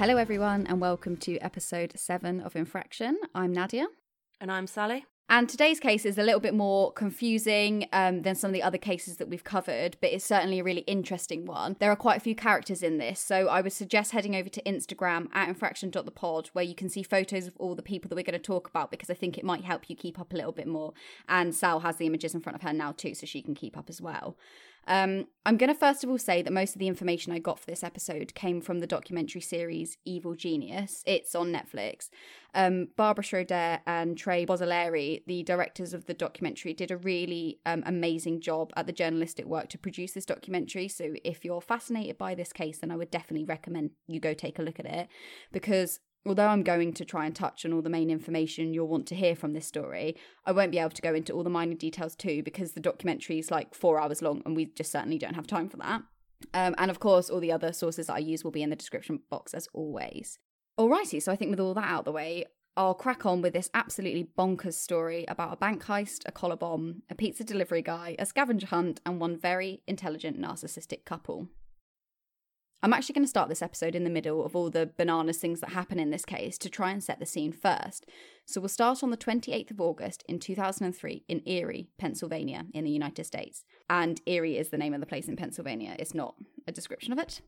Hello, everyone, and welcome to episode seven of Infraction. I'm Nadia. And I'm Sally. And today's case is a little bit more confusing um, than some of the other cases that we've covered, but it's certainly a really interesting one. There are quite a few characters in this, so I would suggest heading over to Instagram at infraction.thepod where you can see photos of all the people that we're going to talk about because I think it might help you keep up a little bit more. And Sal has the images in front of her now too, so she can keep up as well. Um, I'm going to first of all say that most of the information I got for this episode came from the documentary series Evil Genius. It's on Netflix. Um, Barbara Schroeder and Trey Borzillieri, the directors of the documentary, did a really um, amazing job at the journalistic work to produce this documentary. So if you're fascinated by this case, then I would definitely recommend you go take a look at it because although I'm going to try and touch on all the main information you'll want to hear from this story, I won't be able to go into all the minor details too because the documentary is like four hours long and we just certainly don't have time for that. Um, and of course, all the other sources that I use will be in the description box as always. Alrighty, so I think with all that out of the way, I'll crack on with this absolutely bonkers story about a bank heist, a collar bomb, a pizza delivery guy, a scavenger hunt, and one very intelligent narcissistic couple. I'm actually going to start this episode in the middle of all the bananas things that happen in this case to try and set the scene first. So we'll start on the 28th of August in 2003 in Erie, Pennsylvania, in the United States. And Erie is the name of the place in Pennsylvania, it's not a description of it.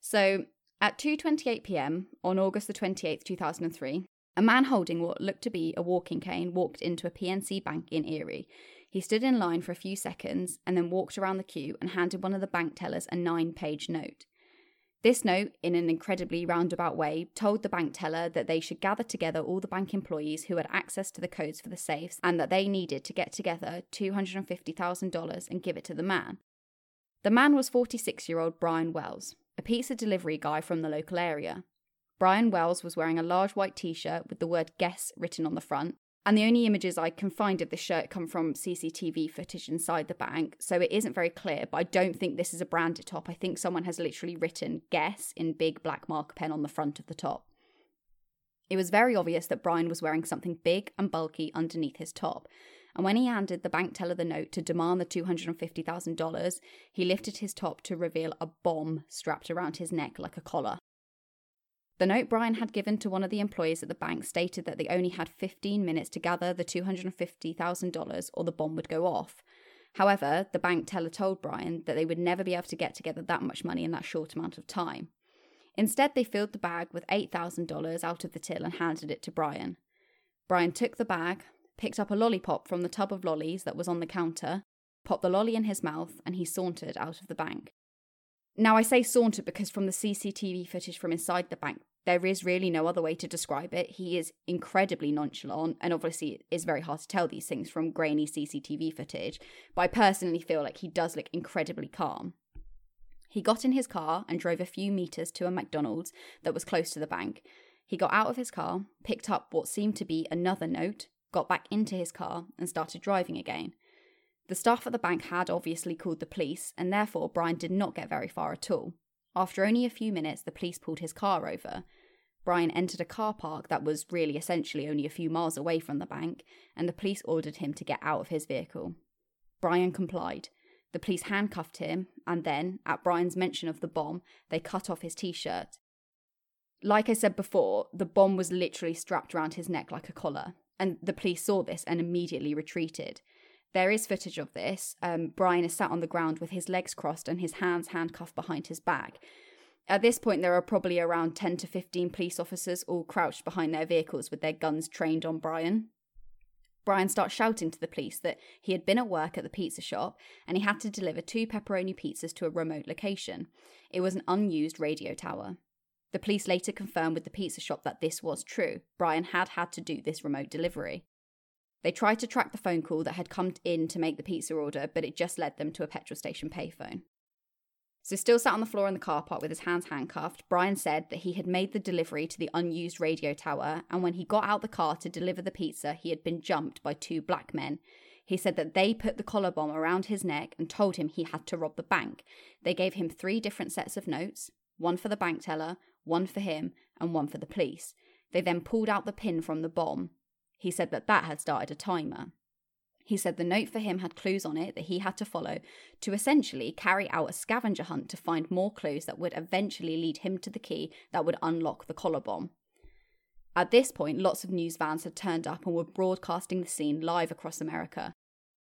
So at 2:28 p.m. on August the 28th, 2003, a man holding what looked to be a walking cane walked into a PNC bank in Erie. He stood in line for a few seconds and then walked around the queue and handed one of the bank tellers a nine page note. This note, in an incredibly roundabout way, told the bank teller that they should gather together all the bank employees who had access to the codes for the safes and that they needed to get together $250,000 and give it to the man. The man was 46 year old Brian Wells, a pizza delivery guy from the local area. Brian Wells was wearing a large white t shirt with the word guess written on the front and the only images I can find of this shirt come from CCTV footage inside the bank, so it isn't very clear, but I don't think this is a branded top. I think someone has literally written guess in big black marker pen on the front of the top. It was very obvious that Brian was wearing something big and bulky underneath his top, and when he handed the bank teller the note to demand the $250,000, he lifted his top to reveal a bomb strapped around his neck like a collar. The note Brian had given to one of the employees at the bank stated that they only had 15 minutes to gather the $250,000 or the bomb would go off. However, the bank teller told Brian that they would never be able to get together that much money in that short amount of time. Instead, they filled the bag with $8,000 out of the till and handed it to Brian. Brian took the bag, picked up a lollipop from the tub of lollies that was on the counter, popped the lolly in his mouth, and he sauntered out of the bank. Now, I say sauntered because from the CCTV footage from inside the bank, there is really no other way to describe it. He is incredibly nonchalant, and obviously, it is very hard to tell these things from grainy CCTV footage. But I personally feel like he does look incredibly calm. He got in his car and drove a few meters to a McDonald's that was close to the bank. He got out of his car, picked up what seemed to be another note, got back into his car, and started driving again. The staff at the bank had obviously called the police, and therefore Brian did not get very far at all. After only a few minutes, the police pulled his car over. Brian entered a car park that was really essentially only a few miles away from the bank, and the police ordered him to get out of his vehicle. Brian complied. The police handcuffed him, and then, at Brian's mention of the bomb, they cut off his t shirt. Like I said before, the bomb was literally strapped around his neck like a collar, and the police saw this and immediately retreated. There is footage of this. Um, Brian is sat on the ground with his legs crossed and his hands handcuffed behind his back. At this point, there are probably around 10 to 15 police officers all crouched behind their vehicles with their guns trained on Brian. Brian starts shouting to the police that he had been at work at the pizza shop and he had to deliver two pepperoni pizzas to a remote location. It was an unused radio tower. The police later confirmed with the pizza shop that this was true. Brian had had to do this remote delivery. They tried to track the phone call that had come in to make the pizza order, but it just led them to a petrol station payphone. So, still sat on the floor in the car park with his hands handcuffed, Brian said that he had made the delivery to the unused radio tower, and when he got out the car to deliver the pizza, he had been jumped by two black men. He said that they put the collar bomb around his neck and told him he had to rob the bank. They gave him three different sets of notes one for the bank teller, one for him, and one for the police. They then pulled out the pin from the bomb he said that that had started a timer. He said the note for him had clues on it that he had to follow to essentially carry out a scavenger hunt to find more clues that would eventually lead him to the key that would unlock the collar bomb. At this point, lots of news vans had turned up and were broadcasting the scene live across America.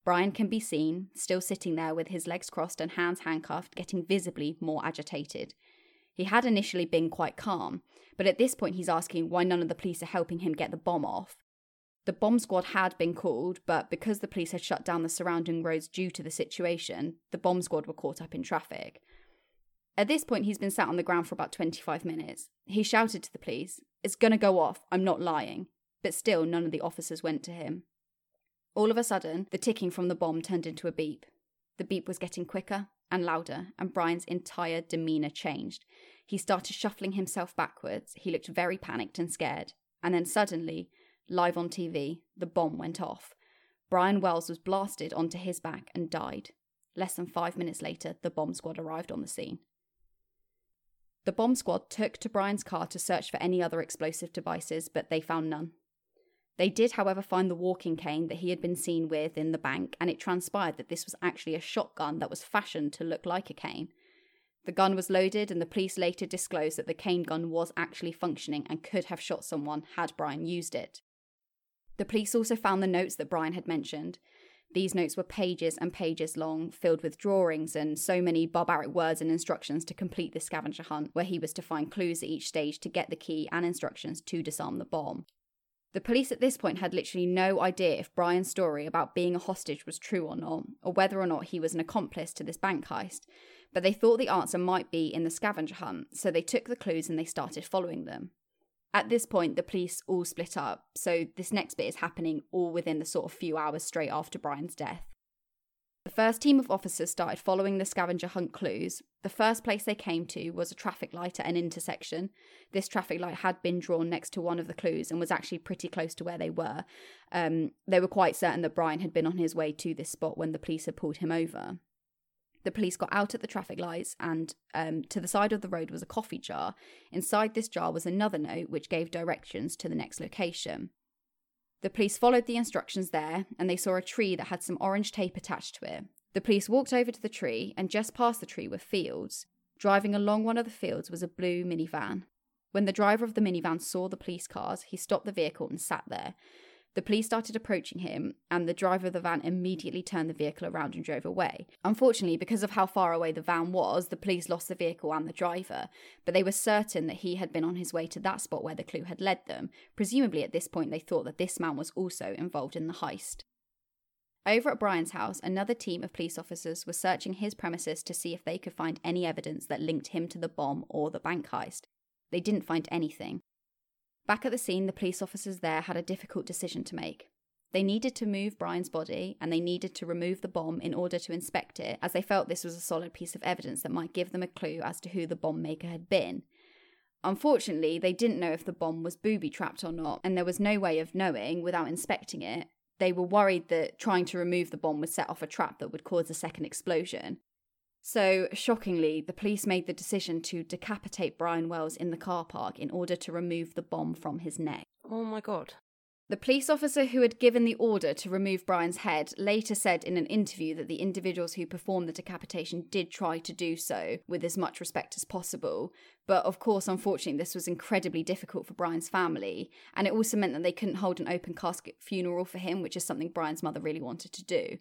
Brian can be seen, still sitting there with his legs crossed and hands handcuffed, getting visibly more agitated. He had initially been quite calm, but at this point he's asking why none of the police are helping him get the bomb off. The bomb squad had been called, but because the police had shut down the surrounding roads due to the situation, the bomb squad were caught up in traffic. At this point, he's been sat on the ground for about 25 minutes. He shouted to the police, It's gonna go off, I'm not lying. But still, none of the officers went to him. All of a sudden, the ticking from the bomb turned into a beep. The beep was getting quicker and louder, and Brian's entire demeanour changed. He started shuffling himself backwards. He looked very panicked and scared. And then suddenly, Live on TV, the bomb went off. Brian Wells was blasted onto his back and died. Less than five minutes later, the bomb squad arrived on the scene. The bomb squad took to Brian's car to search for any other explosive devices, but they found none. They did, however, find the walking cane that he had been seen with in the bank, and it transpired that this was actually a shotgun that was fashioned to look like a cane. The gun was loaded, and the police later disclosed that the cane gun was actually functioning and could have shot someone had Brian used it. The police also found the notes that Brian had mentioned. These notes were pages and pages long, filled with drawings and so many barbaric words and instructions to complete the scavenger hunt, where he was to find clues at each stage to get the key and instructions to disarm the bomb. The police at this point had literally no idea if Brian's story about being a hostage was true or not, or whether or not he was an accomplice to this bank heist, but they thought the answer might be in the scavenger hunt, so they took the clues and they started following them. At this point, the police all split up, so this next bit is happening all within the sort of few hours straight after Brian's death. The first team of officers started following the scavenger hunt clues. The first place they came to was a traffic light at an intersection. This traffic light had been drawn next to one of the clues and was actually pretty close to where they were. Um, they were quite certain that Brian had been on his way to this spot when the police had pulled him over. The police got out at the traffic lights, and um, to the side of the road was a coffee jar. Inside this jar was another note which gave directions to the next location. The police followed the instructions there, and they saw a tree that had some orange tape attached to it. The police walked over to the tree, and just past the tree were fields. Driving along one of the fields was a blue minivan. When the driver of the minivan saw the police cars, he stopped the vehicle and sat there. The police started approaching him, and the driver of the van immediately turned the vehicle around and drove away. Unfortunately, because of how far away the van was, the police lost the vehicle and the driver, but they were certain that he had been on his way to that spot where the clue had led them. Presumably, at this point, they thought that this man was also involved in the heist. Over at Brian's house, another team of police officers were searching his premises to see if they could find any evidence that linked him to the bomb or the bank heist. They didn't find anything. Back at the scene, the police officers there had a difficult decision to make. They needed to move Brian's body and they needed to remove the bomb in order to inspect it, as they felt this was a solid piece of evidence that might give them a clue as to who the bomb maker had been. Unfortunately, they didn't know if the bomb was booby trapped or not, and there was no way of knowing without inspecting it. They were worried that trying to remove the bomb would set off a trap that would cause a second explosion. So, shockingly, the police made the decision to decapitate Brian Wells in the car park in order to remove the bomb from his neck. Oh my god. The police officer who had given the order to remove Brian's head later said in an interview that the individuals who performed the decapitation did try to do so with as much respect as possible. But of course, unfortunately, this was incredibly difficult for Brian's family. And it also meant that they couldn't hold an open casket funeral for him, which is something Brian's mother really wanted to do.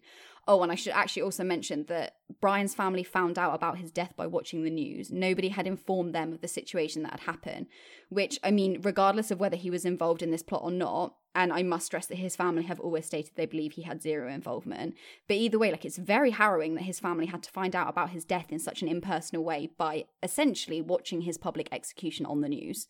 Oh, and I should actually also mention that Brian's family found out about his death by watching the news. Nobody had informed them of the situation that had happened, which, I mean, regardless of whether he was involved in this plot or not, and I must stress that his family have always stated they believe he had zero involvement. But either way, like it's very harrowing that his family had to find out about his death in such an impersonal way by essentially watching his public execution on the news.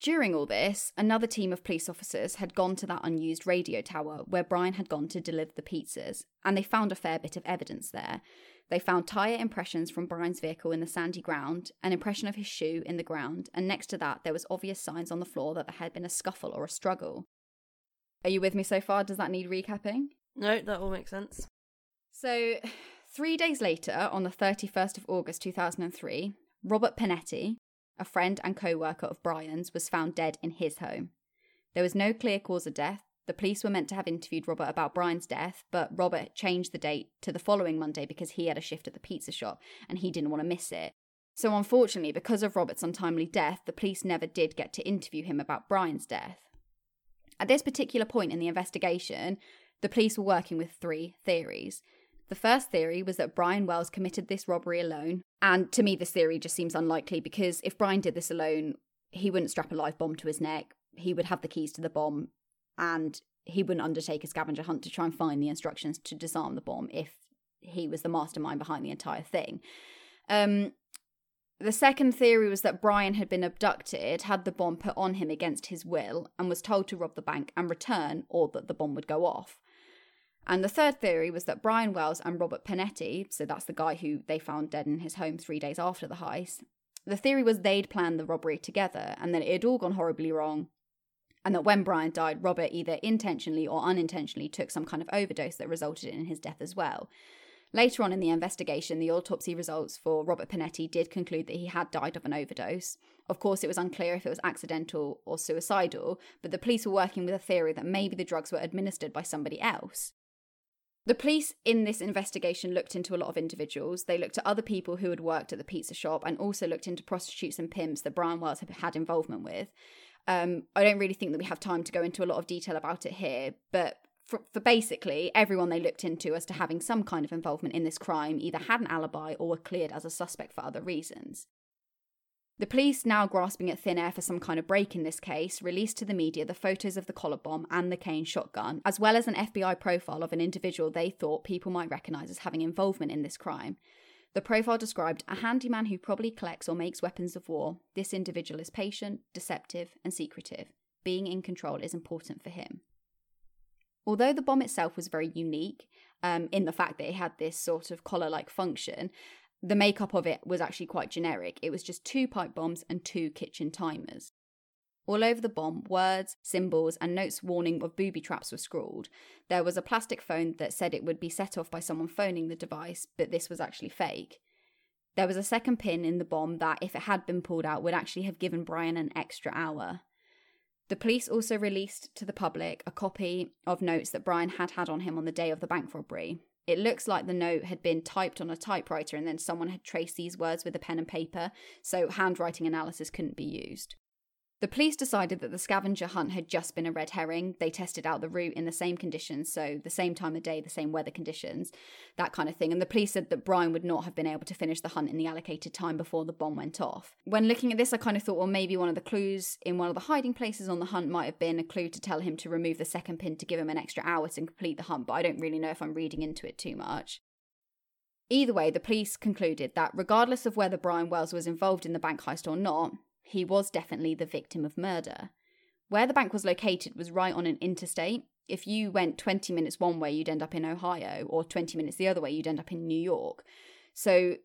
During all this, another team of police officers had gone to that unused radio tower where Brian had gone to deliver the pizzas, and they found a fair bit of evidence there. They found tyre impressions from Brian's vehicle in the sandy ground, an impression of his shoe in the ground, and next to that, there was obvious signs on the floor that there had been a scuffle or a struggle. Are you with me so far? Does that need recapping? No, that all makes sense. So, three days later, on the 31st of August 2003, Robert Pinetti, a friend and co worker of Brian's, was found dead in his home. There was no clear cause of death, The police were meant to have interviewed Robert about Brian's death, but Robert changed the date to the following Monday because he had a shift at the pizza shop and he didn't want to miss it. So, unfortunately, because of Robert's untimely death, the police never did get to interview him about Brian's death. At this particular point in the investigation, the police were working with three theories. The first theory was that Brian Wells committed this robbery alone. And to me, this theory just seems unlikely because if Brian did this alone, he wouldn't strap a live bomb to his neck. He would have the keys to the bomb and he wouldn't undertake a scavenger hunt to try and find the instructions to disarm the bomb if he was the mastermind behind the entire thing. Um, the second theory was that Brian had been abducted, had the bomb put on him against his will, and was told to rob the bank and return, or that the bomb would go off. And the third theory was that Brian Wells and Robert Pinetti, so that's the guy who they found dead in his home three days after the heist, the theory was they'd planned the robbery together and that it had all gone horribly wrong. And that when Brian died, Robert either intentionally or unintentionally took some kind of overdose that resulted in his death as well. Later on in the investigation, the autopsy results for Robert Pinetti did conclude that he had died of an overdose. Of course, it was unclear if it was accidental or suicidal, but the police were working with a theory that maybe the drugs were administered by somebody else. The police in this investigation looked into a lot of individuals. They looked at other people who had worked at the pizza shop and also looked into prostitutes and pimps that Brian Wells had had involvement with. Um, I don't really think that we have time to go into a lot of detail about it here, but for, for, basically everyone they looked into as to having some kind of involvement in this crime either had an alibi or were cleared as a suspect for other reasons. The police, now grasping at thin air for some kind of break in this case, released to the media the photos of the collar bomb and the cane shotgun, as well as an FBI profile of an individual they thought people might recognise as having involvement in this crime. The profile described a handyman who probably collects or makes weapons of war. This individual is patient, deceptive, and secretive. Being in control is important for him. Although the bomb itself was very unique um, in the fact that it had this sort of collar like function, the makeup of it was actually quite generic. It was just two pipe bombs and two kitchen timers. All over the bomb, words, symbols, and notes warning of booby traps were scrawled. There was a plastic phone that said it would be set off by someone phoning the device, but this was actually fake. There was a second pin in the bomb that, if it had been pulled out, would actually have given Brian an extra hour. The police also released to the public a copy of notes that Brian had had on him on the day of the bank robbery. It looks like the note had been typed on a typewriter and then someone had traced these words with a pen and paper, so handwriting analysis couldn't be used. The police decided that the scavenger hunt had just been a red herring. They tested out the route in the same conditions, so the same time of day, the same weather conditions, that kind of thing. And the police said that Brian would not have been able to finish the hunt in the allocated time before the bomb went off. When looking at this, I kind of thought, well, maybe one of the clues in one of the hiding places on the hunt might have been a clue to tell him to remove the second pin to give him an extra hour to complete the hunt, but I don't really know if I'm reading into it too much. Either way, the police concluded that regardless of whether Brian Wells was involved in the bank heist or not, he was definitely the victim of murder. Where the bank was located was right on an interstate. If you went 20 minutes one way, you'd end up in Ohio, or 20 minutes the other way, you'd end up in New York. So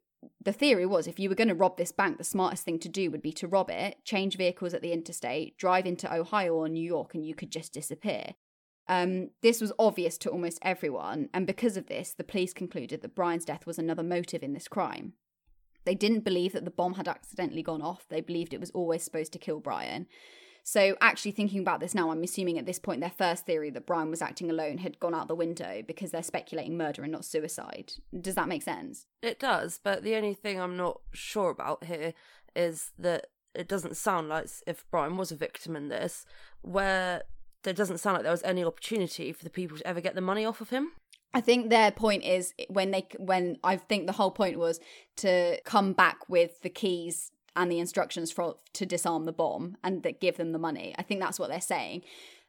the theory was if you were going to rob this bank, the smartest thing to do would be to rob it, change vehicles at the interstate, drive into Ohio or New York, and you could just disappear. Um, this was obvious to almost everyone, and because of this, the police concluded that Brian's death was another motive in this crime. They didn't believe that the bomb had accidentally gone off. They believed it was always supposed to kill Brian. So, actually, thinking about this now, I'm assuming at this point their first theory that Brian was acting alone had gone out the window because they're speculating murder and not suicide. Does that make sense? It does, but the only thing I'm not sure about here is that it doesn't sound like if Brian was a victim in this, where there doesn't sound like there was any opportunity for the people to ever get the money off of him. I think their point is when they when I think the whole point was to come back with the keys and the instructions for to disarm the bomb and that give them the money. I think that's what they're saying.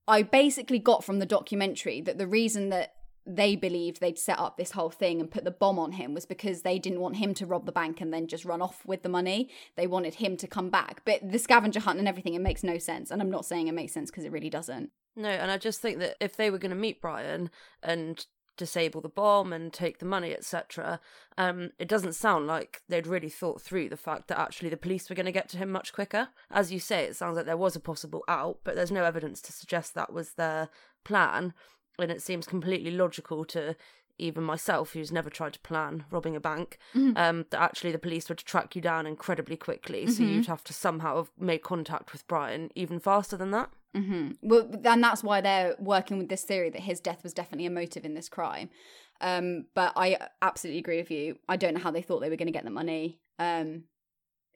I basically got from the documentary that the reason that they believed they'd set up this whole thing and put the bomb on him was because they didn't want him to rob the bank and then just run off with the money. They wanted him to come back. But the scavenger hunt and everything, it makes no sense. And I'm not saying it makes sense because it really doesn't. No, and I just think that if they were going to meet Brian and disable the bomb and take the money, etc. Um, it doesn't sound like they'd really thought through the fact that actually the police were going to get to him much quicker. As you say, it sounds like there was a possible out, but there's no evidence to suggest that was their plan. And it seems completely logical to even myself, who's never tried to plan robbing a bank, mm-hmm. um, that actually the police would track you down incredibly quickly. Mm-hmm. So you'd have to somehow have made contact with Brian even faster than that. Hmm Well, and that's why they're working with this theory that his death was definitely a motive in this crime. Um, but I absolutely agree with you. I don't know how they thought they were going to get the money. Um,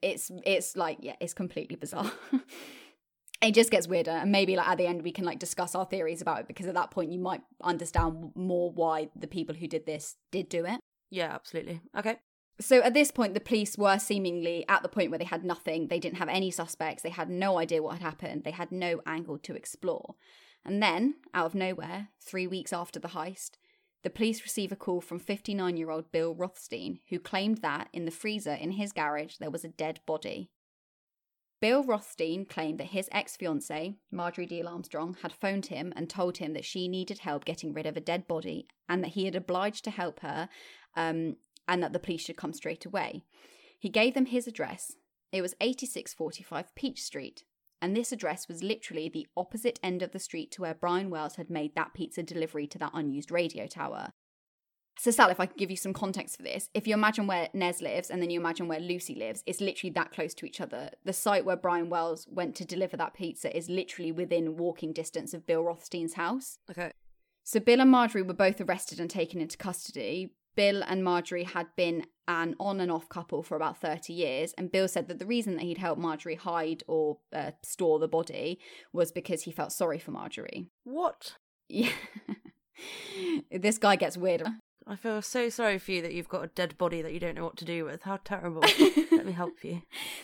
it's it's like yeah, it's completely bizarre. it just gets weirder, and maybe like at the end we can like discuss our theories about it because at that point you might understand more why the people who did this did do it. Yeah, absolutely. Okay. So at this point, the police were seemingly at the point where they had nothing. They didn't have any suspects. They had no idea what had happened. They had no angle to explore. And then, out of nowhere, three weeks after the heist, the police receive a call from 59 year old Bill Rothstein, who claimed that in the freezer in his garage there was a dead body. Bill Rothstein claimed that his ex fiancee, Marjorie Diehl Armstrong, had phoned him and told him that she needed help getting rid of a dead body and that he had obliged to help her um, and that the police should come straight away. He gave them his address. It was 8645 Peach Street, and this address was literally the opposite end of the street to where Brian Wells had made that pizza delivery to that unused radio tower. So, Sal, if I can give you some context for this, if you imagine where Nez lives and then you imagine where Lucy lives, it's literally that close to each other. The site where Brian Wells went to deliver that pizza is literally within walking distance of Bill Rothstein's house. Okay. So, Bill and Marjorie were both arrested and taken into custody. Bill and Marjorie had been an on and off couple for about 30 years, and Bill said that the reason that he'd helped Marjorie hide or uh, store the body was because he felt sorry for Marjorie. What? Yeah. this guy gets weirder. I feel so sorry for you that you've got a dead body that you don't know what to do with. How terrible. Let me help you.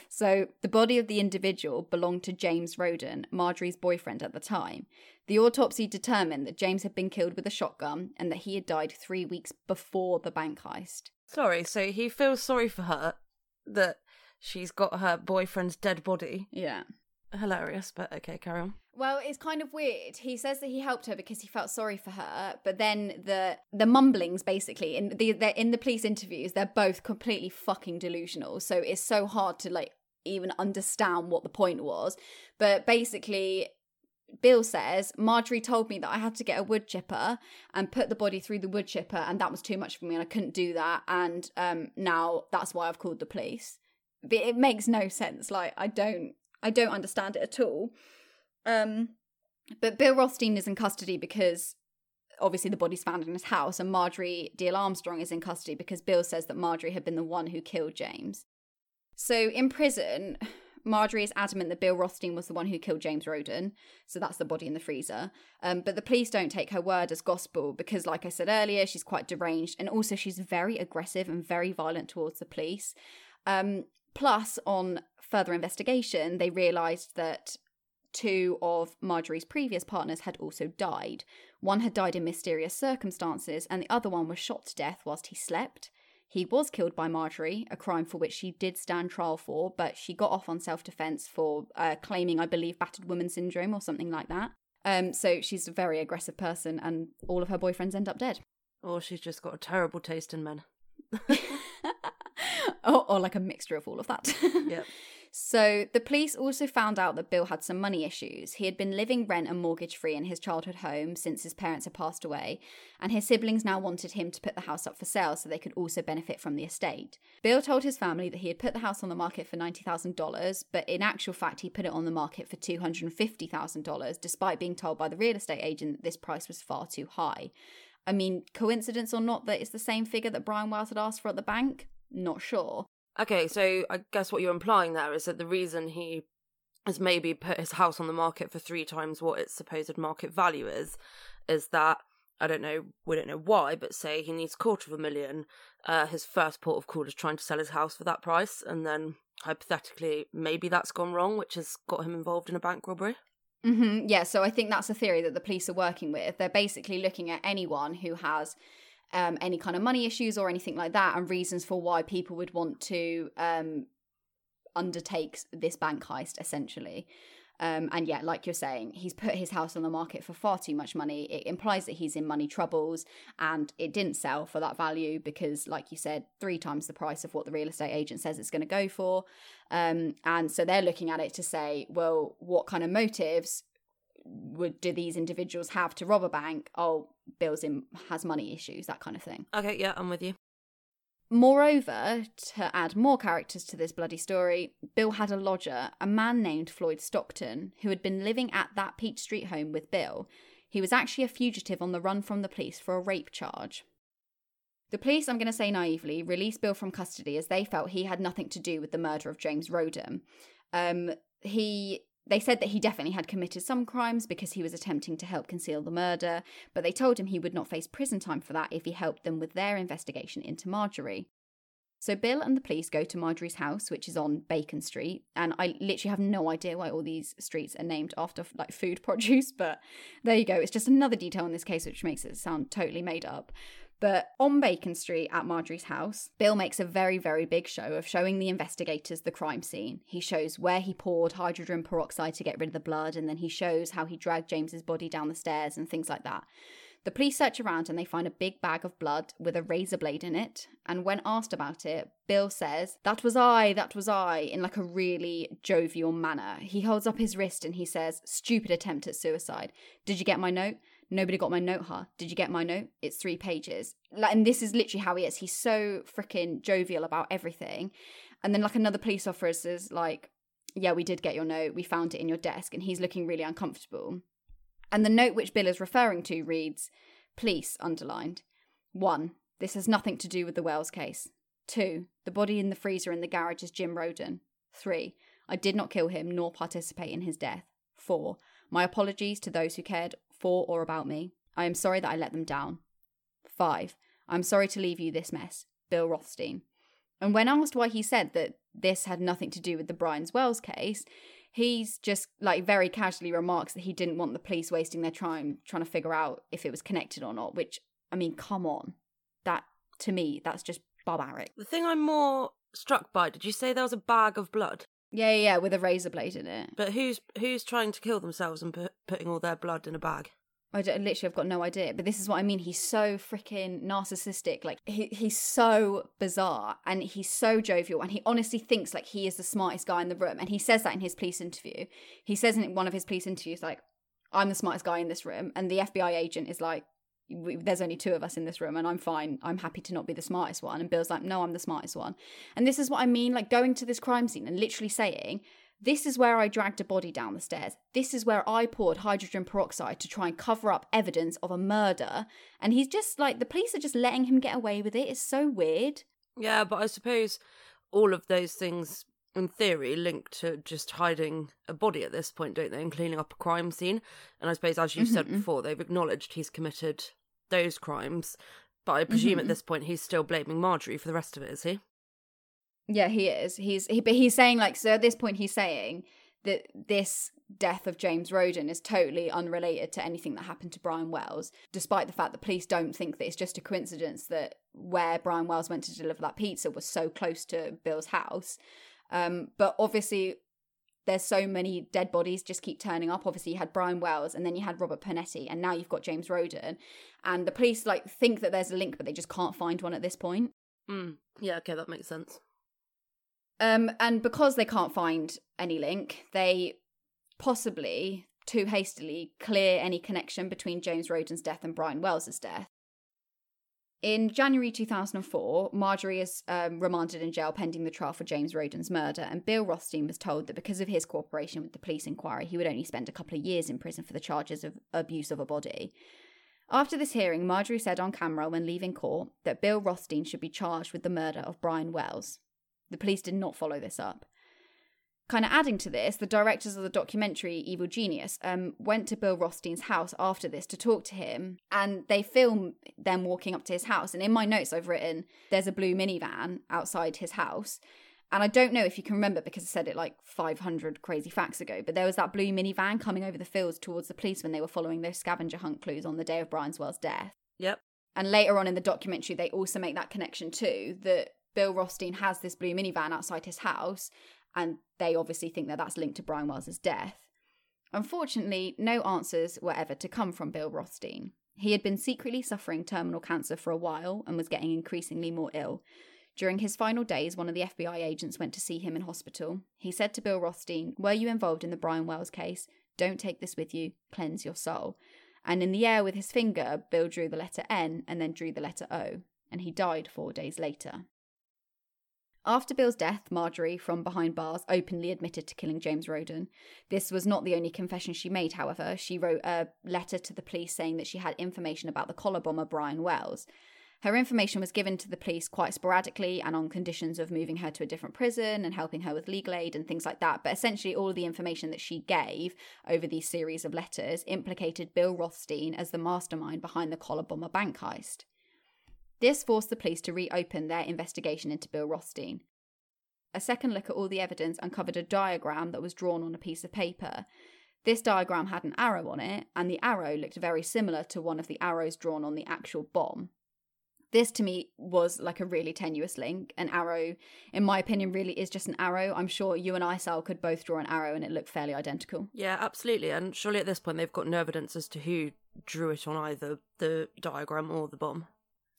So, the body of the individual belonged to James Roden, Marjorie's boyfriend at the time. The autopsy determined that James had been killed with a shotgun and that he had died three weeks before the bank heist. Sorry, so he feels sorry for her that she's got her boyfriend's dead body. Yeah. Hilarious, but okay, carry on. Well, it's kind of weird. He says that he helped her because he felt sorry for her, but then the the mumblings basically in the in the police interviews, they're both completely fucking delusional. So it's so hard to like even understand what the point was. But basically Bill says, Marjorie told me that I had to get a wood chipper and put the body through the wood chipper, and that was too much for me, and I couldn't do that. And um, now that's why I've called the police. But it makes no sense. Like I don't, I don't understand it at all. Um, but Bill Rothstein is in custody because obviously the body's found in his house, and Marjorie Diehl Armstrong is in custody because Bill says that Marjorie had been the one who killed James. So in prison, Marjorie is adamant that Bill Rothstein was the one who killed James Roden, so that's the body in the freezer. Um, but the police don't take her word as gospel because, like I said earlier, she's quite deranged and also she's very aggressive and very violent towards the police. Um, plus, on further investigation, they realised that two of Marjorie's previous partners had also died. One had died in mysterious circumstances, and the other one was shot to death whilst he slept. He was killed by Marjorie, a crime for which she did stand trial for, but she got off on self defense for uh, claiming, I believe, battered woman syndrome or something like that. Um, so she's a very aggressive person, and all of her boyfriends end up dead. Or she's just got a terrible taste in men. or, or like a mixture of all of that. Yep. So the police also found out that Bill had some money issues. He had been living rent and mortgage free in his childhood home since his parents had passed away, and his siblings now wanted him to put the house up for sale so they could also benefit from the estate. Bill told his family that he had put the house on the market for $90,000, but in actual fact, he put it on the market for $250,000, despite being told by the real estate agent that this price was far too high. I mean, coincidence or not that it's the same figure that Brian Wells had asked for at the bank? Not sure. Okay, so I guess what you're implying there is that the reason he has maybe put his house on the market for three times what its supposed market value is, is that I don't know, we don't know why, but say he needs a quarter of a million. Uh, his first port of call is trying to sell his house for that price, and then hypothetically, maybe that's gone wrong, which has got him involved in a bank robbery. hmm Yeah, so I think that's a theory that the police are working with. They're basically looking at anyone who has um, any kind of money issues or anything like that, and reasons for why people would want to um, undertake this bank heist, essentially. Um, and yeah, like you're saying, he's put his house on the market for far too much money. It implies that he's in money troubles, and it didn't sell for that value because, like you said, three times the price of what the real estate agent says it's going to go for. Um, and so they're looking at it to say, well, what kind of motives would do these individuals have to rob a bank? Oh, Bill's in has money issues, that kind of thing. Okay, yeah, I'm with you. Moreover, to add more characters to this bloody story, Bill had a lodger, a man named Floyd Stockton, who had been living at that Peach Street home with Bill. He was actually a fugitive on the run from the police for a rape charge. The police, I'm going to say naively, released Bill from custody as they felt he had nothing to do with the murder of James Roden. Um, he they said that he definitely had committed some crimes because he was attempting to help conceal the murder, but they told him he would not face prison time for that if he helped them with their investigation into Marjorie. So Bill and the police go to Marjorie's house, which is on Bacon Street, and I literally have no idea why all these streets are named after like food produce, but there you go. It's just another detail in this case which makes it sound totally made up. But on Bacon Street at Marjorie's house, Bill makes a very, very big show of showing the investigators the crime scene. He shows where he poured hydrogen peroxide to get rid of the blood, and then he shows how he dragged James's body down the stairs and things like that. The police search around and they find a big bag of blood with a razor blade in it. And when asked about it, Bill says, That was I, that was I, in like a really jovial manner. He holds up his wrist and he says, Stupid attempt at suicide. Did you get my note? Nobody got my note, huh? Did you get my note? It's three pages. Like, and this is literally how he is. He's so freaking jovial about everything. And then, like, another police officer says, like, yeah, we did get your note. We found it in your desk. And he's looking really uncomfortable. And the note which Bill is referring to reads, Police, underlined. One, this has nothing to do with the Wells case. Two, the body in the freezer in the garage is Jim Roden. Three, I did not kill him nor participate in his death. Four, my apologies to those who cared for or about me. I am sorry that I let them down. 5. I'm sorry to leave you this mess. Bill Rothstein. And when asked why he said that this had nothing to do with the Brian's Wells case, he's just like very casually remarks that he didn't want the police wasting their time trying to figure out if it was connected or not, which, I mean, come on. That, to me, that's just barbaric. The thing I'm more struck by, did you say there was a bag of blood? Yeah, yeah, yeah, with a razor blade in it. But who's who's trying to kill themselves and put, putting all their blood in a bag? I literally, I've got no idea. But this is what I mean. He's so freaking narcissistic. Like he, he's so bizarre, and he's so jovial, and he honestly thinks like he is the smartest guy in the room. And he says that in his police interview. He says in one of his police interviews, like, "I'm the smartest guy in this room," and the FBI agent is like, there's only two of us in this room and I'm fine. I'm happy to not be the smartest one. And Bill's like, no, I'm the smartest one. And this is what I mean, like going to this crime scene and literally saying, this is where I dragged a body down the stairs. This is where I poured hydrogen peroxide to try and cover up evidence of a murder. And he's just like, the police are just letting him get away with it. It's so weird. Yeah, but I suppose all of those things in theory, linked to just hiding a body at this point, don't they, and cleaning up a crime scene. And I suppose, as you've mm-hmm. said mm. before, they've acknowledged he's committed those crimes. But I presume mm-hmm. at this point he's still blaming Marjorie for the rest of it, is he? Yeah, he is. He's he, but he's saying like so. At this point, he's saying that this death of James Roden is totally unrelated to anything that happened to Brian Wells, despite the fact that police don't think that it's just a coincidence that where Brian Wells went to deliver that pizza was so close to Bill's house. Um, but obviously, there's so many dead bodies just keep turning up. Obviously, you had Brian Wells, and then you had Robert Pinetti, and now you've got James Roden. And the police like think that there's a link, but they just can't find one at this point. Mm. Yeah, okay, that makes sense. Um, and because they can't find any link, they possibly too hastily clear any connection between James Roden's death and Brian Wells's death. In January 2004, Marjorie is um, remanded in jail pending the trial for James Roden's murder, and Bill Rothstein was told that because of his cooperation with the police inquiry, he would only spend a couple of years in prison for the charges of abuse of a body. After this hearing, Marjorie said on camera when leaving court that Bill Rothstein should be charged with the murder of Brian Wells. The police did not follow this up kind of adding to this, the directors of the documentary Evil Genius um, went to Bill Rothstein's house after this to talk to him, and they film them walking up to his house. And in my notes, I've written there's a blue minivan outside his house. And I don't know if you can remember because I said it like 500 crazy facts ago, but there was that blue minivan coming over the fields towards the police when they were following those scavenger hunt clues on the day of Brian Wells' death. Yep. And later on in the documentary, they also make that connection too that Bill Rothstein has this blue minivan outside his house and they obviously think that that's linked to Brian Wells's death. Unfortunately, no answers were ever to come from Bill Rothstein. He had been secretly suffering terminal cancer for a while and was getting increasingly more ill. During his final days, one of the FBI agents went to see him in hospital. He said to Bill Rothstein, Were you involved in the Brian Wells case? Don't take this with you. Cleanse your soul. And in the air with his finger, Bill drew the letter N and then drew the letter O, and he died four days later. After Bill's death, Marjorie, from behind bars, openly admitted to killing James Roden. This was not the only confession she made, however. She wrote a letter to the police saying that she had information about the collar bomber Brian Wells. Her information was given to the police quite sporadically and on conditions of moving her to a different prison and helping her with legal aid and things like that. But essentially, all the information that she gave over these series of letters implicated Bill Rothstein as the mastermind behind the collar bomber bank heist. This forced the police to reopen their investigation into Bill Rothstein. A second look at all the evidence uncovered a diagram that was drawn on a piece of paper. This diagram had an arrow on it, and the arrow looked very similar to one of the arrows drawn on the actual bomb. This to me was like a really tenuous link. An arrow, in my opinion, really is just an arrow. I'm sure you and I, Sal, could both draw an arrow and it looked fairly identical. Yeah, absolutely. And surely at this point they've got no evidence as to who drew it on either the diagram or the bomb.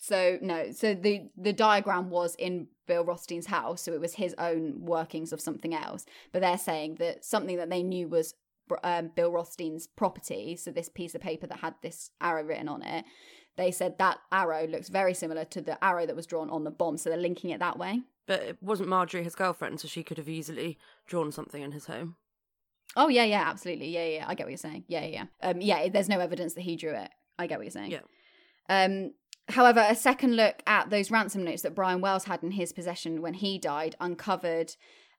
So no, so the the diagram was in Bill Rothstein's house, so it was his own workings of something else. But they're saying that something that they knew was um, Bill Rothstein's property, so this piece of paper that had this arrow written on it, they said that arrow looks very similar to the arrow that was drawn on the bomb, so they're linking it that way. But it wasn't Marjorie his girlfriend, so she could have easily drawn something in his home. Oh yeah, yeah, absolutely, yeah, yeah. I get what you're saying. Yeah, yeah, yeah. Um, yeah. There's no evidence that he drew it. I get what you're saying. Yeah. Um, However, a second look at those ransom notes that Brian Wells had in his possession when he died uncovered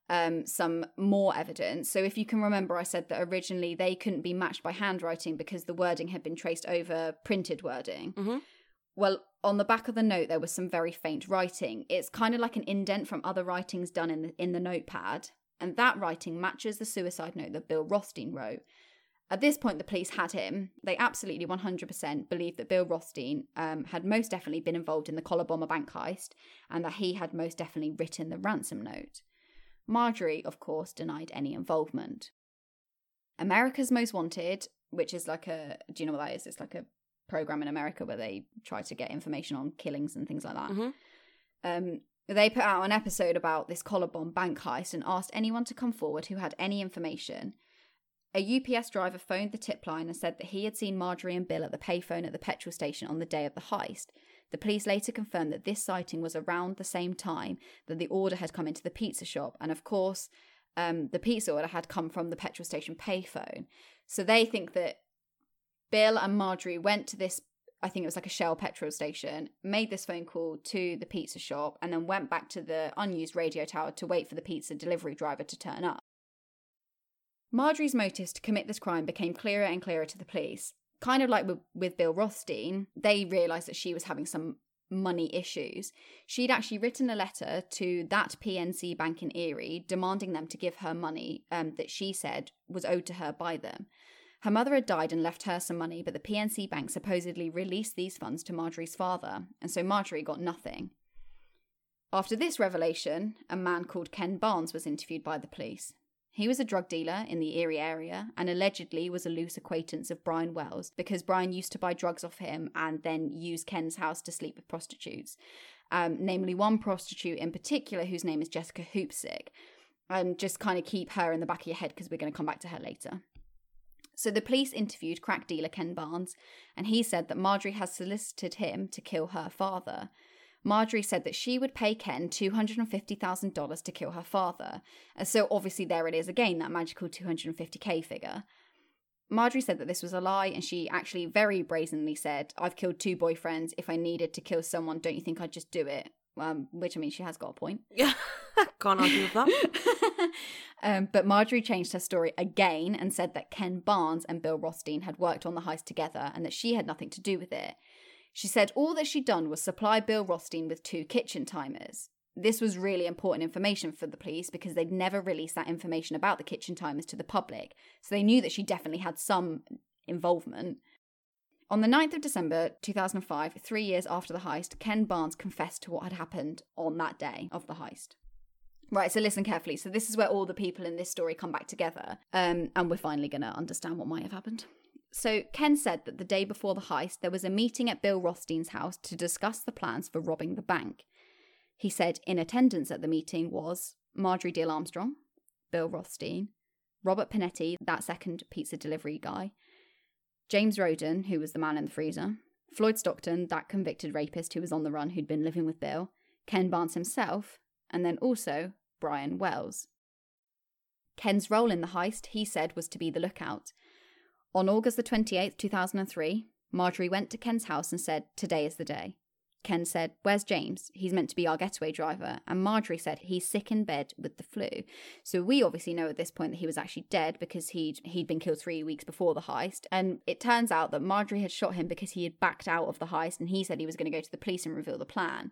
um, some more evidence. So, if you can remember, I said that originally they couldn't be matched by handwriting because the wording had been traced over printed wording. Mm-hmm. Well, on the back of the note, there was some very faint writing. It's kind of like an indent from other writings done in the, in the notepad, and that writing matches the suicide note that Bill Rothstein wrote. At this point, the police had him. They absolutely 100% believed that Bill Rothstein um, had most definitely been involved in the collar bomber bank heist and that he had most definitely written the ransom note. Marjorie, of course, denied any involvement. America's Most Wanted, which is like a, do you know what that is? It's like a program in America where they try to get information on killings and things like that. Mm-hmm. Um, they put out an episode about this collar bomb bank heist and asked anyone to come forward who had any information. A UPS driver phoned the tip line and said that he had seen Marjorie and Bill at the payphone at the petrol station on the day of the heist. The police later confirmed that this sighting was around the same time that the order had come into the pizza shop, and of course, um, the pizza order had come from the petrol station payphone. So they think that Bill and Marjorie went to this, I think it was like a Shell petrol station, made this phone call to the pizza shop, and then went back to the unused radio tower to wait for the pizza delivery driver to turn up. Marjorie's motives to commit this crime became clearer and clearer to the police. Kind of like with, with Bill Rothstein, they realised that she was having some money issues. She'd actually written a letter to that PNC bank in Erie demanding them to give her money um, that she said was owed to her by them. Her mother had died and left her some money, but the PNC bank supposedly released these funds to Marjorie's father, and so Marjorie got nothing. After this revelation, a man called Ken Barnes was interviewed by the police. He was a drug dealer in the Erie area and allegedly was a loose acquaintance of Brian Wells because Brian used to buy drugs off him and then use Ken's house to sleep with prostitutes. Um, namely, one prostitute in particular whose name is Jessica Hoopsick. And just kind of keep her in the back of your head because we're going to come back to her later. So the police interviewed crack dealer Ken Barnes, and he said that Marjorie has solicited him to kill her father. Marjorie said that she would pay Ken $250,000 to kill her father. So obviously there it is again, that magical 250k figure. Marjorie said that this was a lie, and she actually very brazenly said, I've killed two boyfriends. If I needed to kill someone, don't you think I'd just do it? Um, which I mean, she has got a point. Yeah, can't argue with that. um, but Marjorie changed her story again and said that Ken Barnes and Bill Rothstein had worked on the heist together and that she had nothing to do with it. She said all that she'd done was supply Bill Rothstein with two kitchen timers. This was really important information for the police because they'd never released that information about the kitchen timers to the public, so they knew that she definitely had some involvement. On the 9th of December 2005, three years after the heist, Ken Barnes confessed to what had happened on that day of the heist. Right, so listen carefully. So, this is where all the people in this story come back together, um, and we're finally going to understand what might have happened. So, Ken said that the day before the heist, there was a meeting at Bill Rothstein's house to discuss the plans for robbing the bank. He said in attendance at the meeting was Marjorie Diehl Armstrong, Bill Rothstein, Robert Pinetti, that second pizza delivery guy, James Roden, who was the man in the freezer, Floyd Stockton, that convicted rapist who was on the run who'd been living with Bill, Ken Barnes himself, and then also Brian Wells. Ken's role in the heist, he said, was to be the lookout. On August the 28th, 2003, Marjorie went to Ken's house and said, Today is the day. Ken said, Where's James? He's meant to be our getaway driver. And Marjorie said, He's sick in bed with the flu. So we obviously know at this point that he was actually dead because he'd, he'd been killed three weeks before the heist. And it turns out that Marjorie had shot him because he had backed out of the heist and he said he was going to go to the police and reveal the plan.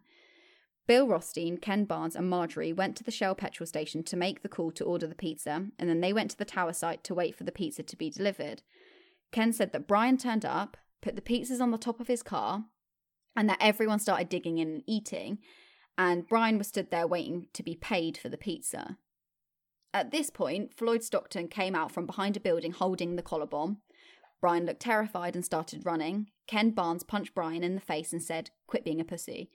Bill Rothstein, Ken Barnes, and Marjorie went to the Shell petrol station to make the call to order the pizza, and then they went to the tower site to wait for the pizza to be delivered. Ken said that Brian turned up, put the pizzas on the top of his car, and that everyone started digging in and eating, and Brian was stood there waiting to be paid for the pizza. At this point, Floyd Stockton came out from behind a building holding the collar bomb. Brian looked terrified and started running. Ken Barnes punched Brian in the face and said, Quit being a pussy.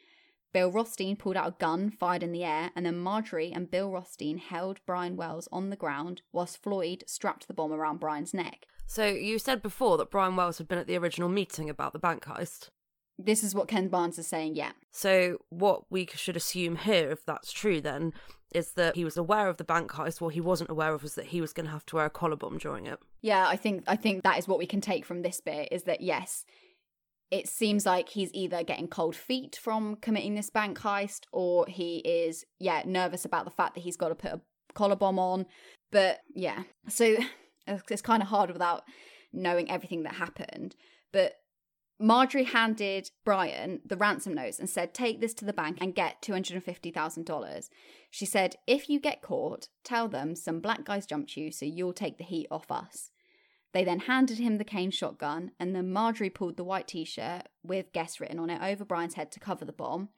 Bill Rothstein pulled out a gun, fired in the air, and then Marjorie and Bill Rothstein held Brian Wells on the ground whilst Floyd strapped the bomb around Brian's neck. So you said before that Brian Wells had been at the original meeting about the bank heist. This is what Ken Barnes is saying, yeah. So what we should assume here, if that's true, then is that he was aware of the bank heist. What he wasn't aware of was that he was going to have to wear a collar bomb during it. Yeah, I think I think that is what we can take from this bit is that yes, it seems like he's either getting cold feet from committing this bank heist or he is yeah nervous about the fact that he's got to put a collar bomb on but yeah so it's kind of hard without knowing everything that happened but Marjorie handed Brian the ransom notes and said, Take this to the bank and get $250,000. She said, If you get caught, tell them some black guys jumped you, so you'll take the heat off us. They then handed him the cane shotgun, and then Marjorie pulled the white t shirt with guess written on it over Brian's head to cover the bomb.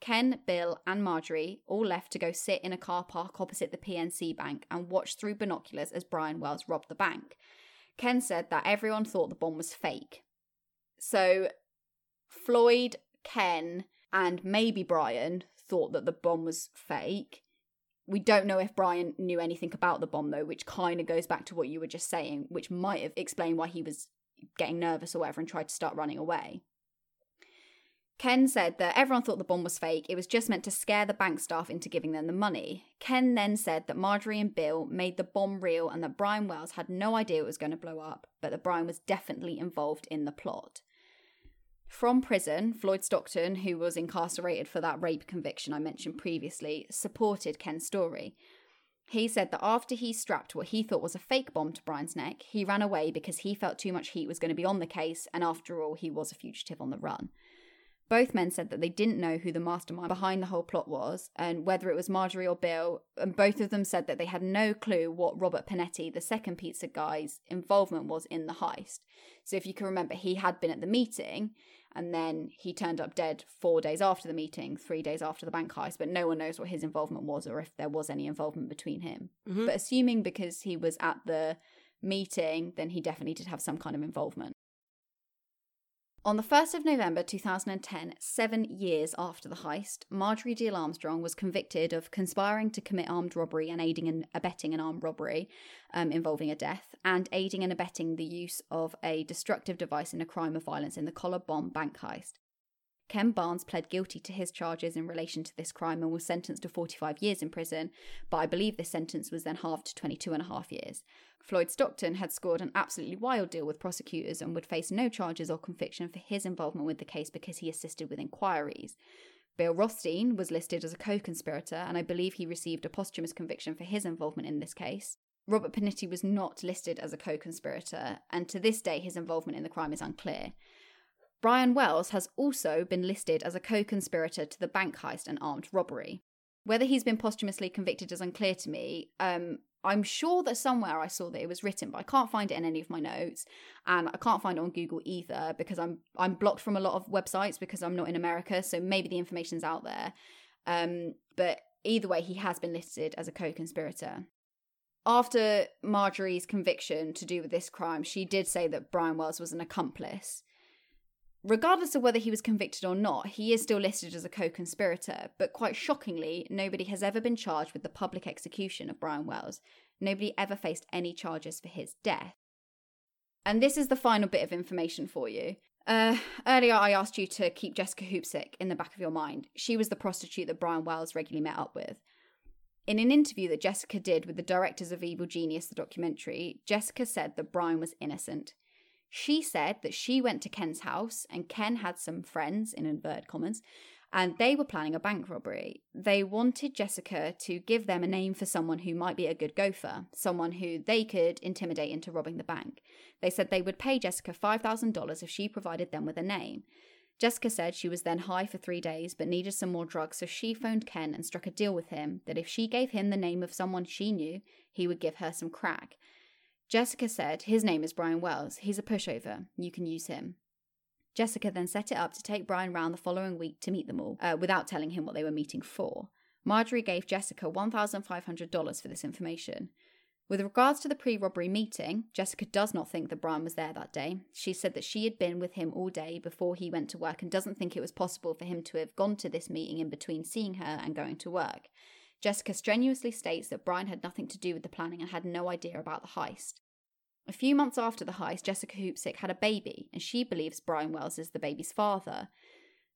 Ken, Bill, and Marjorie all left to go sit in a car park opposite the PNC bank and watch through binoculars as Brian Wells robbed the bank. Ken said that everyone thought the bomb was fake. So Floyd, Ken, and maybe Brian thought that the bomb was fake. We don't know if Brian knew anything about the bomb though, which kind of goes back to what you were just saying, which might have explained why he was getting nervous or whatever and tried to start running away. Ken said that everyone thought the bomb was fake. It was just meant to scare the bank staff into giving them the money. Ken then said that Marjorie and Bill made the bomb real and that Brian Wells had no idea it was going to blow up, but that Brian was definitely involved in the plot. From prison, Floyd Stockton, who was incarcerated for that rape conviction I mentioned previously, supported Ken's story. He said that after he strapped what he thought was a fake bomb to Brian's neck, he ran away because he felt too much heat was going to be on the case, and after all, he was a fugitive on the run. Both men said that they didn't know who the mastermind behind the whole plot was, and whether it was Marjorie or Bill, and both of them said that they had no clue what Robert Pinetti, the second pizza guy's involvement was in the heist. So if you can remember, he had been at the meeting, and then he turned up dead four days after the meeting, three days after the bank heist, but no one knows what his involvement was or if there was any involvement between him. Mm-hmm. But assuming because he was at the meeting, then he definitely did have some kind of involvement. On the 1st of November 2010, seven years after the heist, Marjorie Diehl Armstrong was convicted of conspiring to commit armed robbery and aiding and abetting an armed robbery um, involving a death, and aiding and abetting the use of a destructive device in a crime of violence in the collar bomb bank heist. Ken Barnes pled guilty to his charges in relation to this crime and was sentenced to 45 years in prison, but I believe this sentence was then halved to 22 and a half years. Floyd Stockton had scored an absolutely wild deal with prosecutors and would face no charges or conviction for his involvement with the case because he assisted with inquiries. Bill Rothstein was listed as a co conspirator, and I believe he received a posthumous conviction for his involvement in this case. Robert Pinetti was not listed as a co conspirator, and to this day his involvement in the crime is unclear. Brian Wells has also been listed as a co conspirator to the bank heist and armed robbery. Whether he's been posthumously convicted is unclear to me. Um, I'm sure that somewhere I saw that it was written, but I can't find it in any of my notes, and I can't find it on Google either because I'm I'm blocked from a lot of websites because I'm not in America. So maybe the information's out there. Um, but either way, he has been listed as a co-conspirator. After Marjorie's conviction to do with this crime, she did say that Brian Wells was an accomplice. Regardless of whether he was convicted or not, he is still listed as a co conspirator, but quite shockingly, nobody has ever been charged with the public execution of Brian Wells. Nobody ever faced any charges for his death. And this is the final bit of information for you. Uh, earlier, I asked you to keep Jessica Hoopsick in the back of your mind. She was the prostitute that Brian Wells regularly met up with. In an interview that Jessica did with the directors of Evil Genius, the documentary, Jessica said that Brian was innocent. She said that she went to Ken's house and Ken had some friends, in inverted commas, and they were planning a bank robbery. They wanted Jessica to give them a name for someone who might be a good gopher, someone who they could intimidate into robbing the bank. They said they would pay Jessica $5,000 if she provided them with a name. Jessica said she was then high for three days but needed some more drugs, so she phoned Ken and struck a deal with him that if she gave him the name of someone she knew, he would give her some crack. Jessica said, His name is Brian Wells. He's a pushover. You can use him. Jessica then set it up to take Brian round the following week to meet them all, uh, without telling him what they were meeting for. Marjorie gave Jessica $1,500 for this information. With regards to the pre robbery meeting, Jessica does not think that Brian was there that day. She said that she had been with him all day before he went to work and doesn't think it was possible for him to have gone to this meeting in between seeing her and going to work. Jessica strenuously states that Brian had nothing to do with the planning and had no idea about the heist. A few months after the heist, Jessica Hoopsick had a baby, and she believes Brian Wells is the baby's father.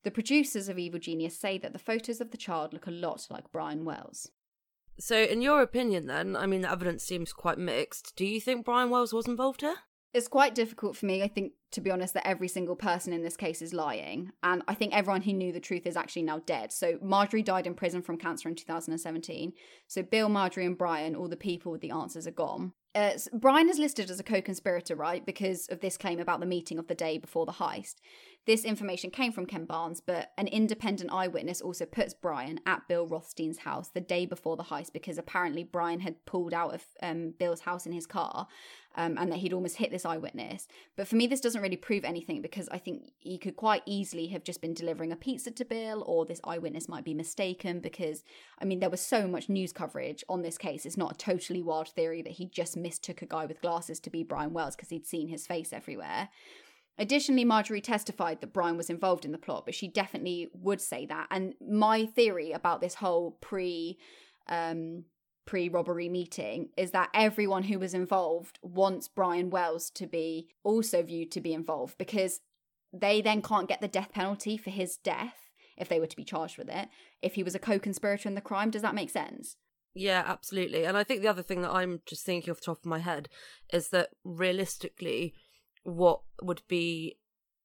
The producers of Evil Genius say that the photos of the child look a lot like Brian Wells. So, in your opinion, then, I mean, the evidence seems quite mixed. Do you think Brian Wells was involved here? It's quite difficult for me, I think, to be honest, that every single person in this case is lying. And I think everyone who knew the truth is actually now dead. So Marjorie died in prison from cancer in 2017. So Bill, Marjorie, and Brian, all the people with the answers, are gone. Uh, Brian is listed as a co conspirator, right? Because of this claim about the meeting of the day before the heist. This information came from Ken Barnes, but an independent eyewitness also puts Brian at Bill Rothstein's house the day before the heist because apparently Brian had pulled out of um, Bill's house in his car um, and that he'd almost hit this eyewitness. But for me, this doesn't really prove anything because I think he could quite easily have just been delivering a pizza to Bill, or this eyewitness might be mistaken because, I mean, there was so much news coverage on this case. It's not a totally wild theory that he just mistook a guy with glasses to be Brian Wells because he'd seen his face everywhere. Additionally, Marjorie testified that Brian was involved in the plot, but she definitely would say that. And my theory about this whole pre um, pre robbery meeting is that everyone who was involved wants Brian Wells to be also viewed to be involved because they then can't get the death penalty for his death if they were to be charged with it if he was a co-conspirator in the crime. Does that make sense? Yeah absolutely. And i think the other thing that i'm just thinking off the top of my head is that realistically what would be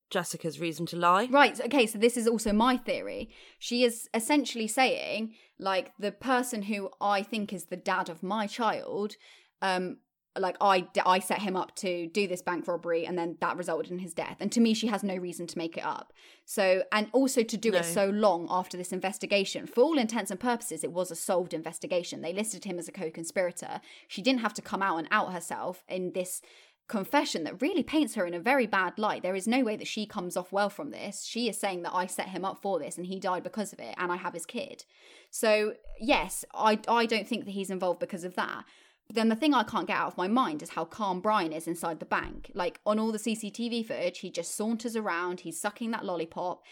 Jessica's reason to lie. Right. Okay. So this is also my theory. She is essentially saying, like, the person who I think is the dad of my child, um, like I, I set him up to do this bank robbery and then that resulted in his death and to me she has no reason to make it up so and also to do no. it so long after this investigation for all intents and purposes it was a solved investigation they listed him as a co-conspirator she didn't have to come out and out herself in this confession that really paints her in a very bad light. There is no way that she comes off well from this. She is saying that I set him up for this and he died because of it and I have his kid. So, yes, I I don't think that he's involved because of that. But then the thing I can't get out of my mind is how calm Brian is inside the bank. Like on all the CCTV footage, he just saunters around, he's sucking that lollipop.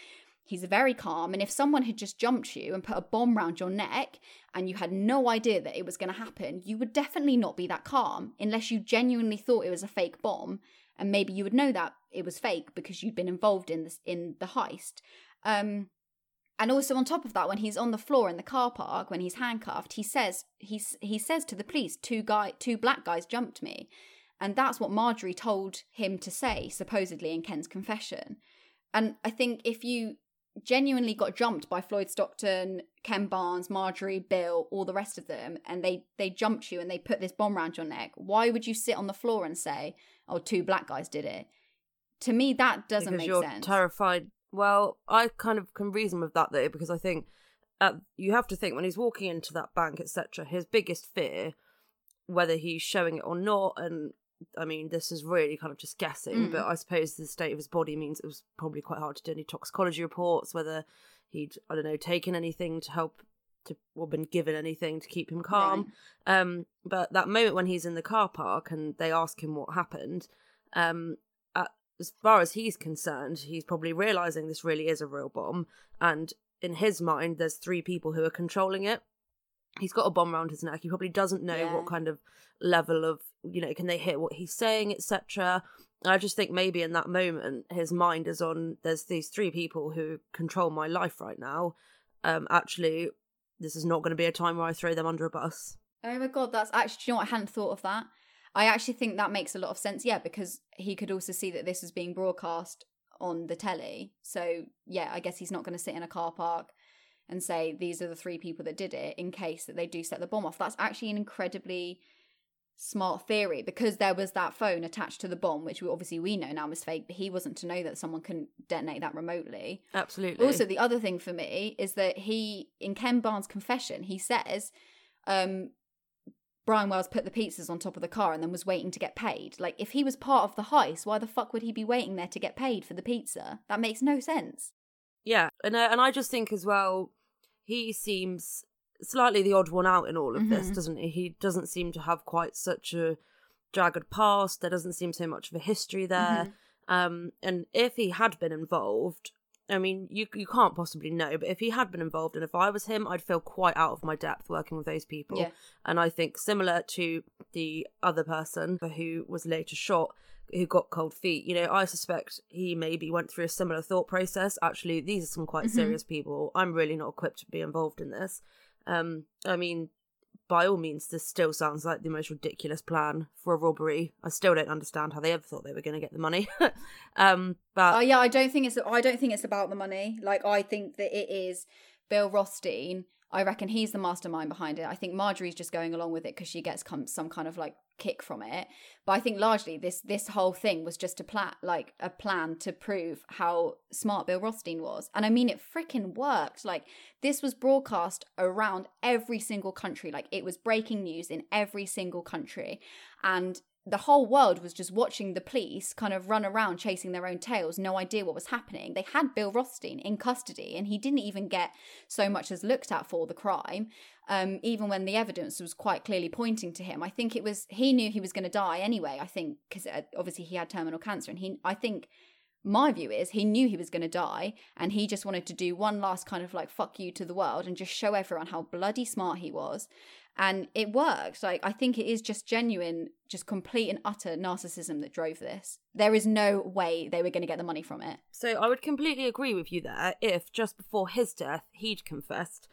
He's very calm, and if someone had just jumped you and put a bomb round your neck and you had no idea that it was going to happen, you would definitely not be that calm unless you genuinely thought it was a fake bomb, and maybe you would know that it was fake because you'd been involved in this in the heist. Um, and also on top of that, when he's on the floor in the car park, when he's handcuffed, he says he he says to the police, two guy two black guys jumped me, and that's what Marjorie told him to say supposedly in Ken's confession. And I think if you genuinely got jumped by Floyd Stockton, Ken Barnes, Marjorie, Bill, all the rest of them, and they they jumped you and they put this bomb around your neck, why would you sit on the floor and say, "Oh, two black guys did it"? To me, that doesn't because make you're sense. Terrified. Well, I kind of can reason with that though, because I think uh, you have to think when he's walking into that bank, etc. His biggest fear, whether he's showing it or not, and I mean, this is really kind of just guessing, mm. but I suppose the state of his body means it was probably quite hard to do any toxicology reports, whether he'd, I don't know, taken anything to help to or been given anything to keep him calm. Right. Um, but that moment when he's in the car park and they ask him what happened, um, at, as far as he's concerned, he's probably realizing this really is a real bomb, and in his mind, there's three people who are controlling it he's got a bomb around his neck. He probably doesn't know yeah. what kind of level of you know can they hear what he's saying, etc. I just think maybe in that moment his mind is on. There's these three people who control my life right now. Um, actually, this is not going to be a time where I throw them under a bus. Oh my god, that's actually, you know what? I hadn't thought of that. I actually think that makes a lot of sense, yeah, because he could also see that this was being broadcast on the telly. So, yeah, I guess he's not going to sit in a car park and say, these are the three people that did it in case that they do set the bomb off. That's actually an incredibly smart theory because there was that phone attached to the bomb, which we, obviously we know now was fake, but he wasn't to know that someone can detonate that remotely. Absolutely. Also, the other thing for me is that he, in Ken Barnes' confession, he says, um, Brian Wells put the pizzas on top of the car and then was waiting to get paid. Like, if he was part of the heist, why the fuck would he be waiting there to get paid for the pizza? That makes no sense. Yeah, and uh, and I just think as well, he seems slightly the odd one out in all of this, Mhm. doesn't he? He doesn't seem to have quite such a jagged past. There doesn't seem so much of a history there. Um, and if he had been involved, I mean, you you can't possibly know, but if he had been involved, and if I was him, I'd feel quite out of my depth working with those people. Yeah. And I think similar to the other person who was later shot, who got cold feet, you know, I suspect he maybe went through a similar thought process. Actually, these are some quite Mhm. serious people. I'm really not equipped to be involved in this. Um, I mean, by all means, this still sounds like the most ridiculous plan for a robbery. I still don't understand how they ever thought they were going to get the money. um, but Oh yeah, I don't think it's. I don't think it's about the money. Like I think that it is Bill Rothstein. I reckon he's the mastermind behind it. I think Marjorie's just going along with it because she gets com- some kind of like kick from it. But I think largely this this whole thing was just a plan, like a plan to prove how smart Bill Rothstein was. And I mean, it freaking worked. Like this was broadcast around every single country. Like it was breaking news in every single country, and the whole world was just watching the police kind of run around chasing their own tails, no idea what was happening. They had Bill Rothstein in custody, and he didn't even get so much as looked at for the crime, um, even when the evidence was quite clearly pointing to him. I think it was he knew he was going to die anyway. I think because obviously he had terminal cancer, and he I think my view is he knew he was going to die and he just wanted to do one last kind of like fuck you to the world and just show everyone how bloody smart he was and it worked like i think it is just genuine just complete and utter narcissism that drove this there is no way they were going to get the money from it So I would completely agree with you there if just before his death he'd confessed.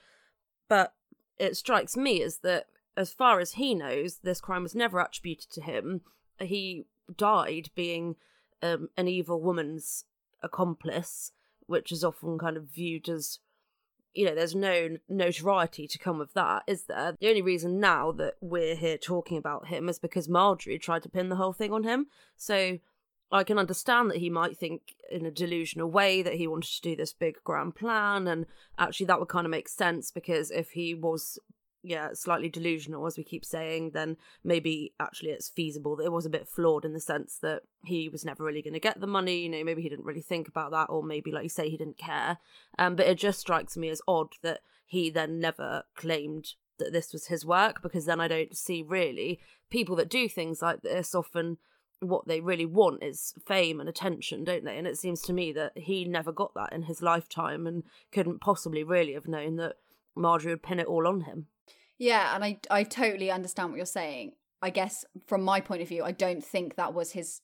But it strikes me as that, as far as he knows, this crime was never attributed to him. He died being um, an evil woman's accomplice, which is often kind of viewed as. You know, there's no notoriety to come of that, is there? The only reason now that we're here talking about him is because Marjorie tried to pin the whole thing on him. So I can understand that he might think in a delusional way that he wanted to do this big grand plan, and actually that would kind of make sense because if he was, yeah, slightly delusional, as we keep saying, then maybe actually it's feasible it was a bit flawed in the sense that he was never really going to get the money. You know, maybe he didn't really think about that, or maybe, like you say, he didn't care. Um, but it just strikes me as odd that he then never claimed that this was his work because then I don't see really people that do things like this often what they really want is fame and attention, don't they? And it seems to me that he never got that in his lifetime and couldn't possibly really have known that Marjorie would pin it all on him. Yeah and i i totally understand what you're saying. I guess from my point of view i don't think that was his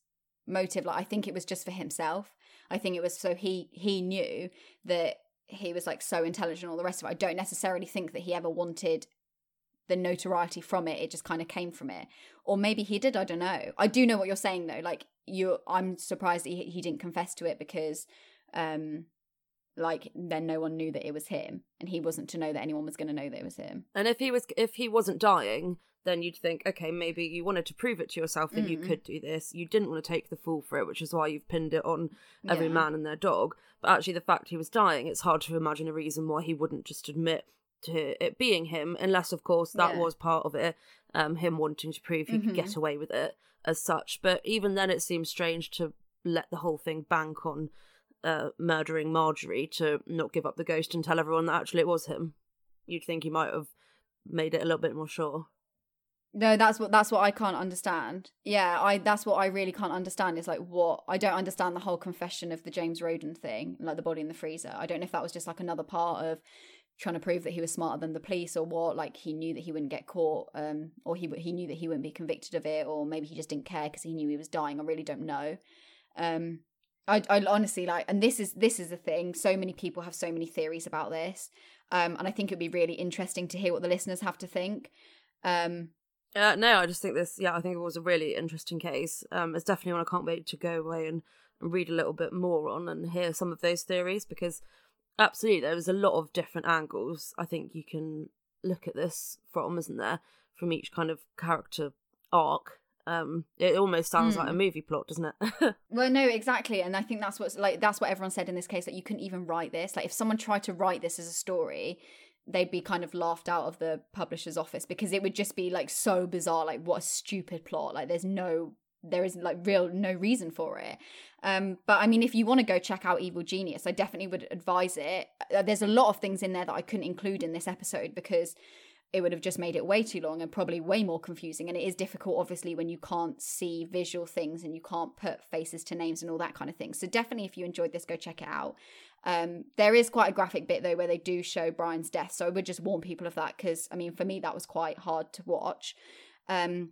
motive like i think it was just for himself. I think it was so he he knew that he was like so intelligent and all the rest of it. I don't necessarily think that he ever wanted the notoriety from it. It just kind of came from it. Or maybe he did i don't know. I do know what you're saying though. Like you i'm surprised that he, he didn't confess to it because um like then no one knew that it was him and he wasn't to know that anyone was going to know that it was him And if he was if he wasn't dying, then you'd think, okay, maybe you wanted to prove it to yourself that you Mm. could do this. You didn't want to take the fall for it, which is why you've pinned it on every Yeah. man and their dog. But actually, the fact he was dying, it's hard to imagine a reason why he wouldn't just admit to it being him, unless, of course, that Yeah. was part of it, um, him wanting to prove he could Mhm. get away with it as such. But even then, it seems strange to let the whole thing bank on uh, murdering Marjorie to not give up the ghost and tell everyone that actually it was him. You'd think he might have made it a little bit more sure. No, that's what that's what I can't understand. Yeah, I that's what I really can't understand is like what I don't understand the whole confession of the James Roden thing, like the body in the freezer. I don't know if that was just like another part of trying to prove that he was smarter than the police or what. Like he knew that he wouldn't get caught, um, or he he knew that he wouldn't be convicted of it, or maybe he just didn't care because he knew he was dying. I really don't know. Um, I, I honestly like, and this is this is the thing. So many people have so many theories about this, um, and I think it'd be really interesting to hear what the listeners have to think. Um, uh, no, I just think this. Yeah, I think it was a really interesting case. Um, it's definitely one I can't wait to go away and, and read a little bit more on and hear some of those theories because absolutely there was a lot of different angles. I think you can look at this from, isn't there, from each kind of character arc um it almost sounds mm. like a hmm. movie plot doesn't it well no exactly and i think that's what's like that's what everyone said in this case that you couldn't even write this like if someone tried to write this as a story they'd be kind of laughed out of the publisher's office because it would just be like so bizarre like what a stupid plot like there's no there is like real no reason for it um but i mean if you want to go check out evil genius i definitely would advise it uh, there's a lot of things in there that i couldn't include in this episode because it would have just made it way too long and probably way more confusing. And it is difficult, obviously, when you can't see visual things and you can't put faces to names and all that kind of thing. So, definitely, if you enjoyed this, go check it out. Um, there is quite a graphic bit, though, where they do show Brian's death. So, I would just warn people of that because, I mean, for me, that was quite hard to watch. Um,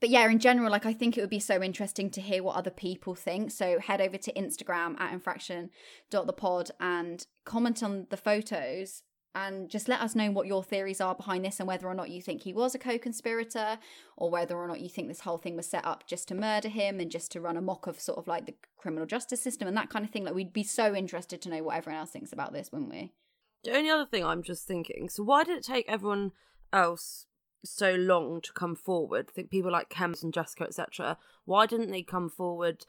but yeah, in general, like I think it would be so interesting to hear what other people think. So head over to Instagram at infraction.thepod and comment on the photos and just let us know what your theories are behind this and whether or not you think he was a co-conspirator or whether or not you think this whole thing was set up just to murder him and just to run amok of sort of like the criminal justice system and that kind of thing. Like we'd be so interested to know what everyone else thinks about this wouldn't we? The only other thing i'm just thinking so why did it take everyone else so long to come forward? I think people like Kems and Jessica etc why didn't they come forward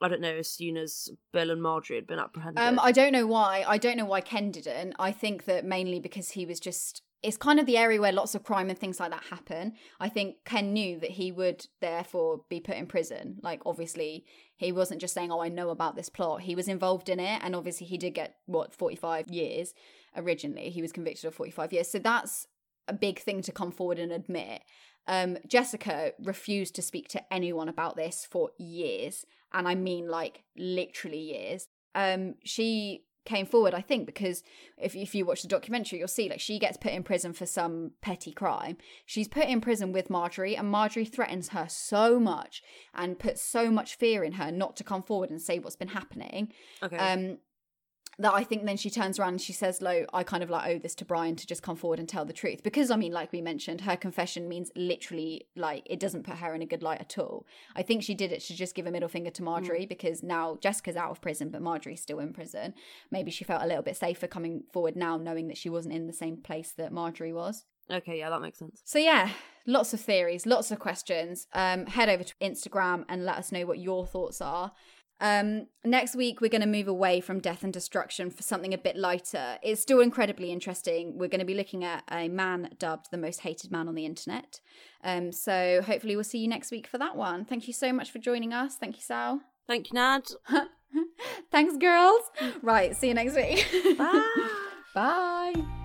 I don't know, as soon as Bill and Marjorie had been apprehended. Um, I don't know why. I don't know why Ken didn't. I think that mainly because he was just. It's kind of the area where lots of crime and things like that happen. I think Ken knew that he would therefore be put in prison. Like, obviously, he wasn't just saying, Oh, I know about this plot. He was involved in it. And obviously, he did get, what, 45 years originally. He was convicted of 45 years. So that's a big thing to come forward and admit. Um, Jessica refused to speak to anyone about this for years, and I mean like literally years. Um, she came forward, I think, because if if you watch the documentary, you'll see like she gets put in prison for some petty crime. She's put in prison with Marjorie, and Marjorie threatens her so much and puts so much fear in her not to come forward and say what's been happening. Okay. Um, that I think then she turns around and she says, Lo, I kind of like owe this to Brian to just come forward and tell the truth. Because, I mean, like we mentioned, her confession means literally like it doesn't put her in a good light at all. I think she did it to just give a middle finger to Marjorie mm. because now Jessica's out of prison, but Marjorie's still in prison. Maybe she felt a little bit safer coming forward now, knowing that she wasn't in the same place that Marjorie was. Okay, yeah, that makes sense. So, yeah, lots of theories, lots of questions. Um, head over to Instagram and let us know what your thoughts are. Um, next week, we're going to move away from death and destruction for something a bit lighter. It's still incredibly interesting. We're going to be looking at a man dubbed the most hated man on the internet. Um, so hopefully, we'll see you next week for that one. Thank you so much for joining us. Thank you, Sal. Thank you, Nad. Thanks, girls. Right, see you next week. Bye. Bye.